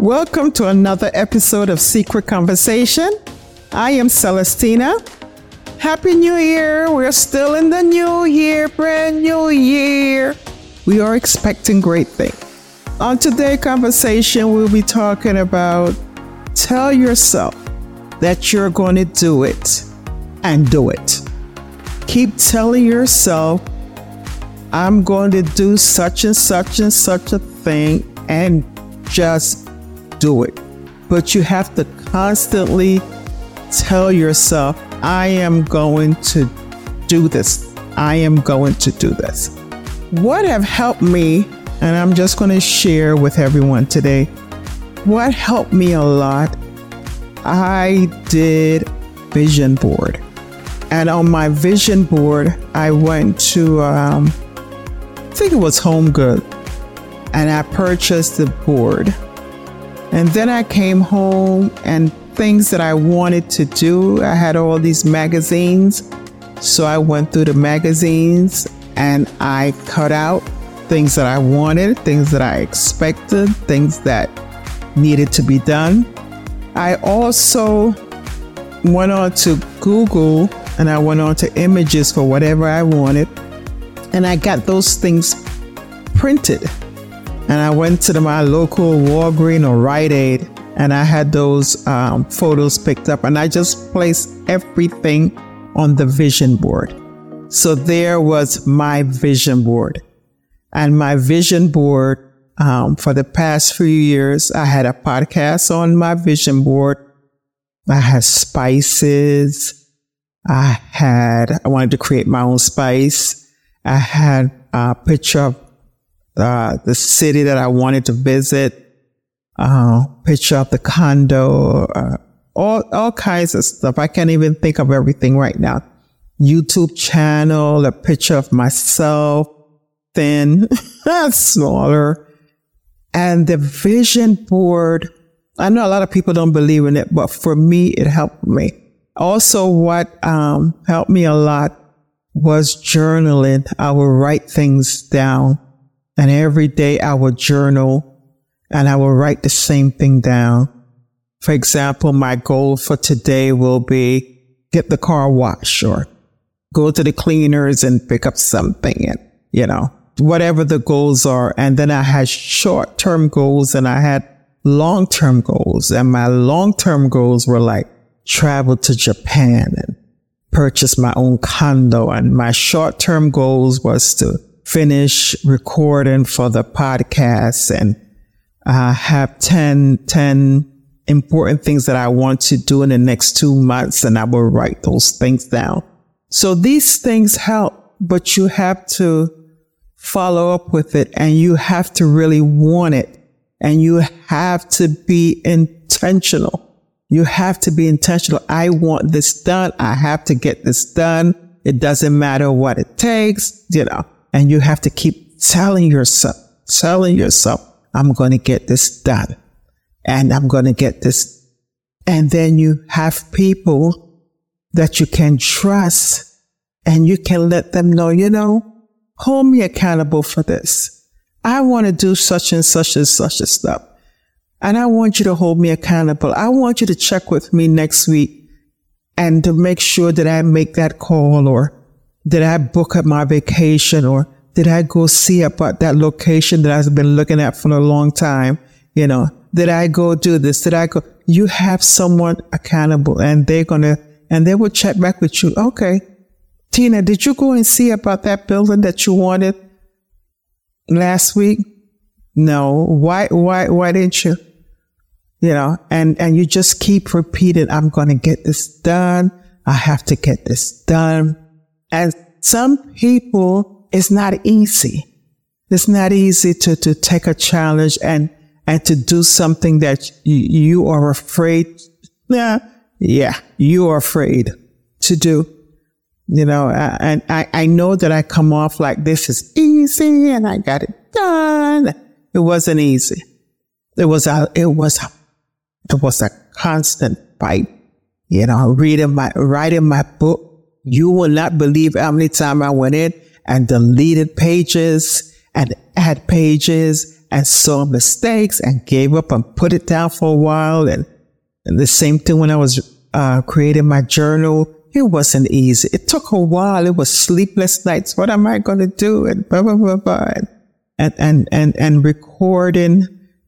Welcome to another episode of Secret Conversation. I am Celestina. Happy New Year! We're still in the new year, brand new year. We are expecting great things. On today's conversation, we'll be talking about tell yourself that you're going to do it and do it. Keep telling yourself, I'm going to do such and such and such a thing and just do it. But you have to constantly tell yourself, I am going to do this. I am going to do this. What have helped me, and I'm just going to share with everyone today, what helped me a lot, I did vision board. And on my vision board, I went to, um, I think it was Home Good, and I purchased the board. And then I came home and things that I wanted to do, I had all these magazines. So I went through the magazines and I cut out things that I wanted, things that I expected, things that needed to be done. I also went on to Google and I went on to images for whatever I wanted. And I got those things printed and I went to the, my local Walgreen or Rite Aid and I had those um, photos picked up and I just placed everything on the vision board. So there was my vision board. And my vision board, um, for the past few years, I had a podcast on my vision board. I had spices. I had, I wanted to create my own spice. I had a picture of uh, the city that I wanted to visit, uh, picture of the condo, uh, all, all kinds of stuff. I can't even think of everything right now. YouTube channel, a picture of myself, thin, smaller, and the vision board. I know a lot of people don't believe in it, but for me, it helped me. Also, what um, helped me a lot was journaling. I would write things down and every day I will journal and I will write the same thing down. For example, my goal for today will be get the car washed or go to the cleaners and pick up something and, you know, whatever the goals are. And then I had short term goals and I had long term goals. And my long term goals were like travel to Japan and purchase my own condo. And my short term goals was to finish recording for the podcast and I have 10, 10 important things that I want to do in the next two months. And I will write those things down. So these things help, but you have to follow up with it and you have to really want it and you have to be intentional. You have to be intentional. I want this done. I have to get this done. It doesn't matter what it takes, you know. And you have to keep telling yourself, telling yourself, I'm going to get this done and I'm going to get this. And then you have people that you can trust and you can let them know, you know, hold me accountable for this. I want to do such and such and such a stuff. And I want you to hold me accountable. I want you to check with me next week and to make sure that I make that call or did I book up my vacation or did I go see about that location that I've been looking at for a long time? You know, did I go do this? Did I go? You have someone accountable and they're going to, and they will check back with you. Okay. Tina, did you go and see about that building that you wanted last week? No. Why, why, why didn't you? You know, and, and you just keep repeating, I'm going to get this done. I have to get this done. And some people, it's not easy. It's not easy to, to take a challenge and, and to do something that you, you are afraid. Yeah. Yeah. You are afraid to do. You know, and I, I know that I come off like this is easy and I got it done. It wasn't easy. It was a, it was a, it was a constant fight. You know, reading my, writing my book, you will not believe how many times I went in and deleted pages and add pages and saw mistakes and gave up and put it down for a while. And, and the same thing when I was uh, creating my journal. It wasn't easy. It took a while. It was sleepless nights. What am I going to do? And blah, blah, blah, blah. And, and, and, and recording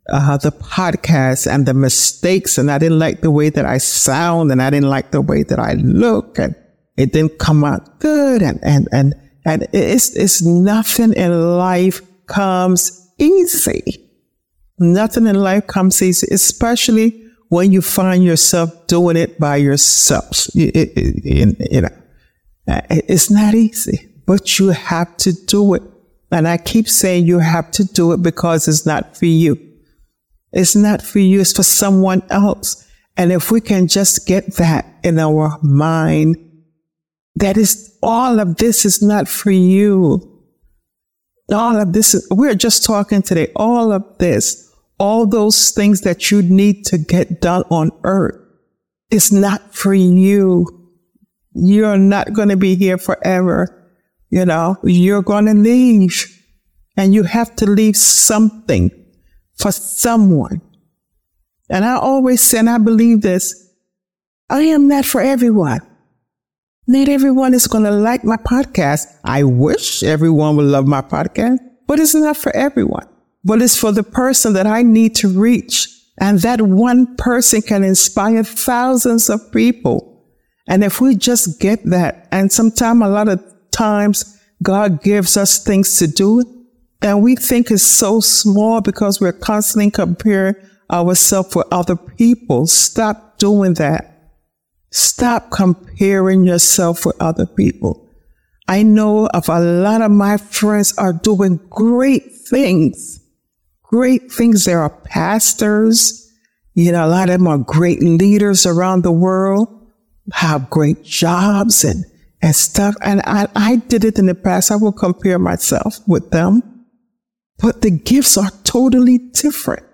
uh, the podcast and the mistakes. And I didn't like the way that I sound and I didn't like the way that I look and it didn't come out good. And, and, and, and it's, it's nothing in life comes easy. Nothing in life comes easy, especially when you find yourself doing it by yourself. You, know, it's not easy, but you have to do it. And I keep saying you have to do it because it's not for you. It's not for you, it's for someone else. And if we can just get that in our mind, that is all of this is not for you. All of this is, we're just talking today. All of this, all those things that you need to get done on earth is not for you. You're not going to be here forever. You know, you're going to leave and you have to leave something for someone. And I always say, and I believe this, I am not for everyone. Not everyone is going to like my podcast. I wish everyone would love my podcast, but it's not for everyone. But it's for the person that I need to reach. And that one person can inspire thousands of people. And if we just get that, and sometimes a lot of times God gives us things to do and we think it's so small because we're constantly comparing ourselves with other people. Stop doing that. Stop comparing yourself with other people. I know of a lot of my friends are doing great things. Great things. There are pastors. You know, a lot of them are great leaders around the world, have great jobs and, and stuff. And I, I did it in the past. I will compare myself with them. But the gifts are totally different.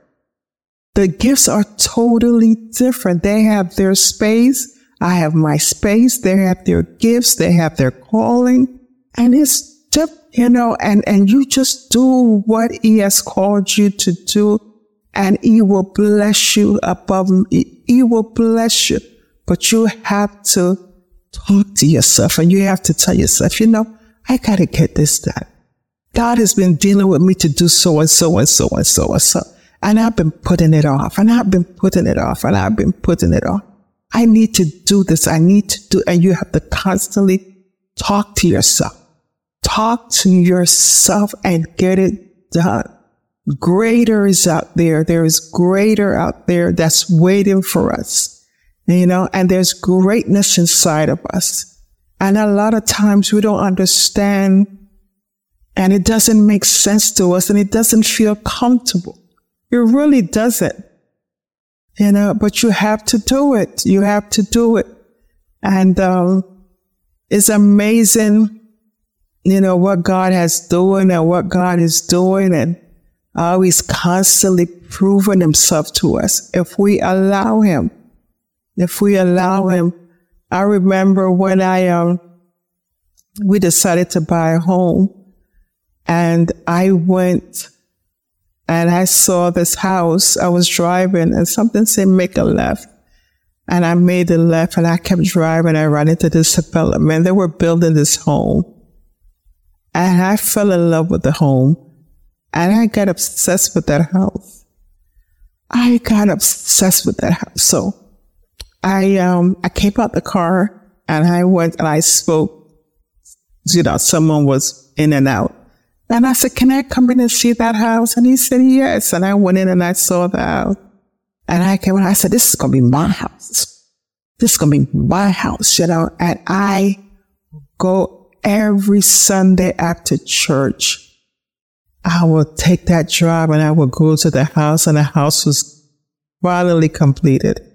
The gifts are totally different. They have their space. I have my space. They have their gifts. They have their calling. And it's just, you know, and, and you just do what he has called you to do and he will bless you above, he, he will bless you. But you have to talk to yourself and you have to tell yourself, you know, I gotta get this done. God has been dealing with me to do so and so and so and so and so. And I've been putting it off and I've been putting it off and I've been putting it off. I need to do this. I need to do, and you have to constantly talk to yourself. Talk to yourself and get it done. Greater is out there. There is greater out there that's waiting for us, you know, and there's greatness inside of us. And a lot of times we don't understand and it doesn't make sense to us and it doesn't feel comfortable. It really doesn't. You know, but you have to do it. You have to do it. And, um, it's amazing, you know, what God has doing and what God is doing and how he's constantly proving himself to us if we allow him. If we allow him. I remember when I, um, we decided to buy a home and I went and I saw this house. I was driving and something said, make a left. And I made the left and I kept driving. I ran into this development. They were building this home. And I fell in love with the home. And I got obsessed with that house. I got obsessed with that house. So I, um, I came out the car and I went and I spoke. You know, someone was in and out. And I said, can I come in and see that house? And he said, yes. And I went in and I saw the house. And I came in, I said, this is going to be my house. This is going to be my house, you know, and I go every Sunday after church. I will take that drive and I will go to the house and the house was finally completed.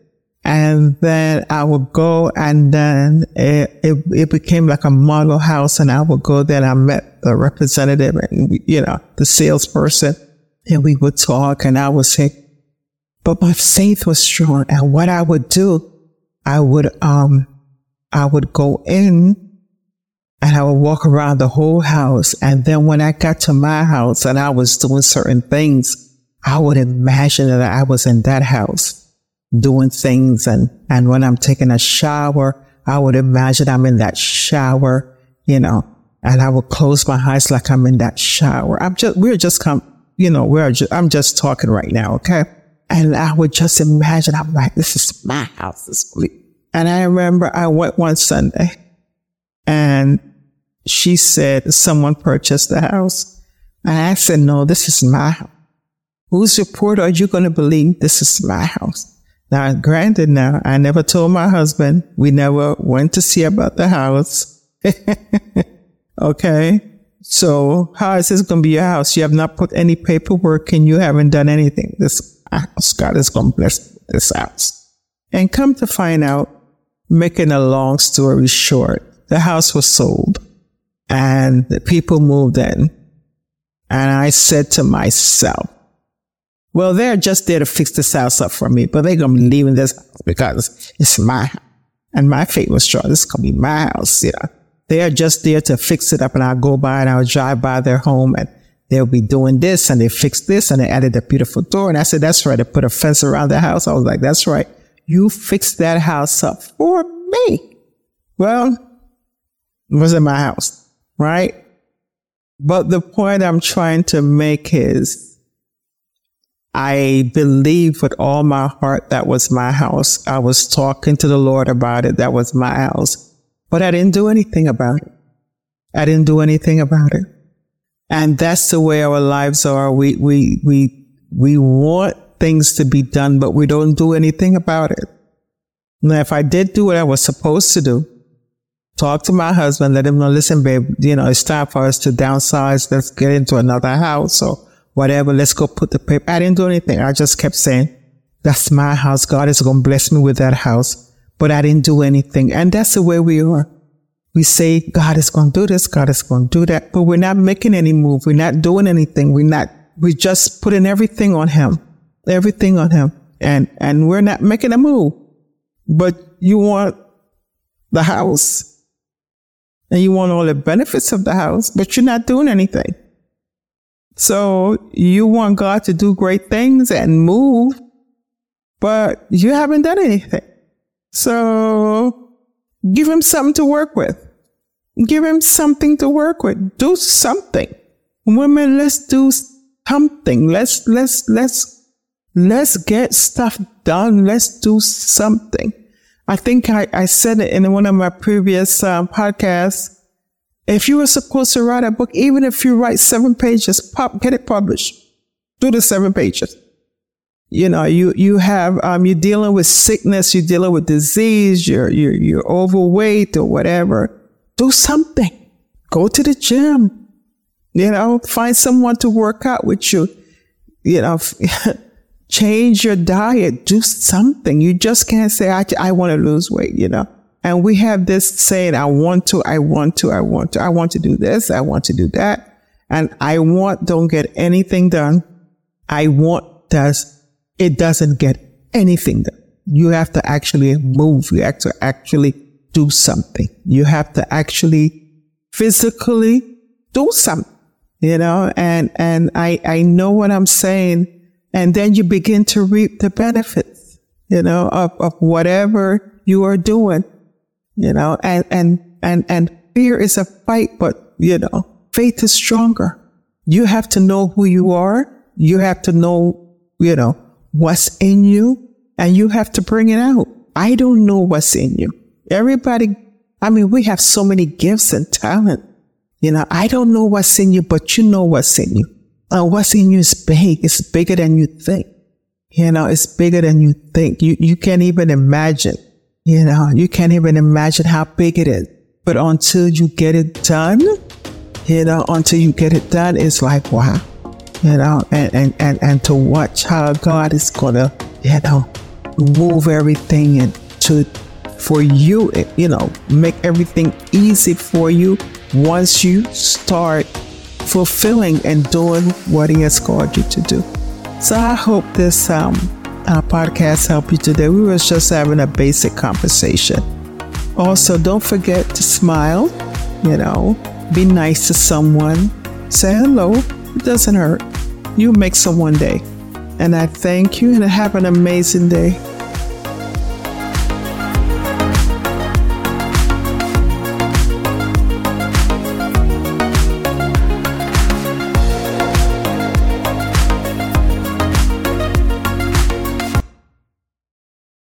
And then I would go and then it, it, it, became like a model house and I would go there and I met the representative and, you know, the salesperson and we would talk and I would say, but my faith was strong. And what I would do, I would, um, I would go in and I would walk around the whole house. And then when I got to my house and I was doing certain things, I would imagine that I was in that house doing things. And, and when I'm taking a shower, I would imagine I'm in that shower, you know, and I would close my eyes like I'm in that shower. I'm just, we're just come, you know, we're just, I'm just talking right now. Okay. And I would just imagine, I'm like, this is my house. This and I remember I went one Sunday and she said someone purchased the house. And I said, no, this is my house. Whose report are you going to believe? This is my house. Now, granted, now I never told my husband. We never went to see about the house. okay. So how is this going to be your house? You have not put any paperwork in. You haven't done anything. This house, God is going to bless this house. And come to find out, making a long story short, the house was sold and the people moved in. And I said to myself, well, they're just there to fix this house up for me, but they're going to be leaving this house because it's my house. And my faith was strong. This is going to be my house. You know, they are just there to fix it up. And I'll go by and I'll drive by their home and they'll be doing this and they fixed this and they added a beautiful door. And I said, that's right. They put a fence around the house. I was like, that's right. You fixed that house up for me. Well, it wasn't my house, right? But the point I'm trying to make is I believe with all my heart that was my house. I was talking to the Lord about it. That was my house, but I didn't do anything about it. I didn't do anything about it. And that's the way our lives are. We, we, we, we want things to be done, but we don't do anything about it. Now, if I did do what I was supposed to do, talk to my husband, let him know, listen, babe, you know, it's time for us to downsize. Let's get into another house or whatever. Let's go put the paper. I didn't do anything. I just kept saying, that's my house. God is going to bless me with that house. But I didn't do anything. And that's the way we are. We say, God is going to do this. God is going to do that. But we're not making any move. We're not doing anything. We're not, we're just putting everything on him everything on him and, and we're not making a move, but you want the house and you want all the benefits of the house, but you're not doing anything. So you want God to do great things and move, but you haven't done anything. So give him something to work with. Give him something to work with. Do something. Women, let's do something. Let's, let's, let's Let's get stuff done. Let's do something. I think I, I said it in one of my previous um, podcasts. If you were supposed to write a book, even if you write seven pages, pop, get it published. Do the seven pages. You know, you, you have, um, you're dealing with sickness, you're dealing with disease, you're, you're, you're overweight or whatever. Do something. Go to the gym. You know, find someone to work out with you. You know, change your diet, do something. You just can't say, I, I want to lose weight, you know? And we have this saying, I want to, I want to, I want to, I want to do this, I want to do that. And I want don't get anything done. I want does, it doesn't get anything done. You have to actually move. You have to actually do something. You have to actually physically do something, you know, and, and I, I know what I'm saying and then you begin to reap the benefits, you know, of, of whatever you are doing, you know, and, and, and, and fear is a fight, but, you know, faith is stronger. You have to know who you are. You have to know, you know, what's in you and you have to bring it out. I don't know what's in you. Everybody, I mean, we have so many gifts and talent. You know, I don't know what's in you, but you know what's in you uh, what's in you is big. It's bigger than you think. You know, it's bigger than you think. You, you can't even imagine. You know, you can't even imagine how big it is. But until you get it done, you know, until you get it done, it's like, wow. You know, and, and, and, and to watch how God is gonna, you know, move everything and to, for you, you know, make everything easy for you once you start fulfilling and doing what He has called you to do. So I hope this um, uh, podcast help you today. We were just having a basic conversation. Also, don't forget to smile, you know, be nice to someone, say hello. It doesn't hurt. You make someone day. And I thank you and have an amazing day.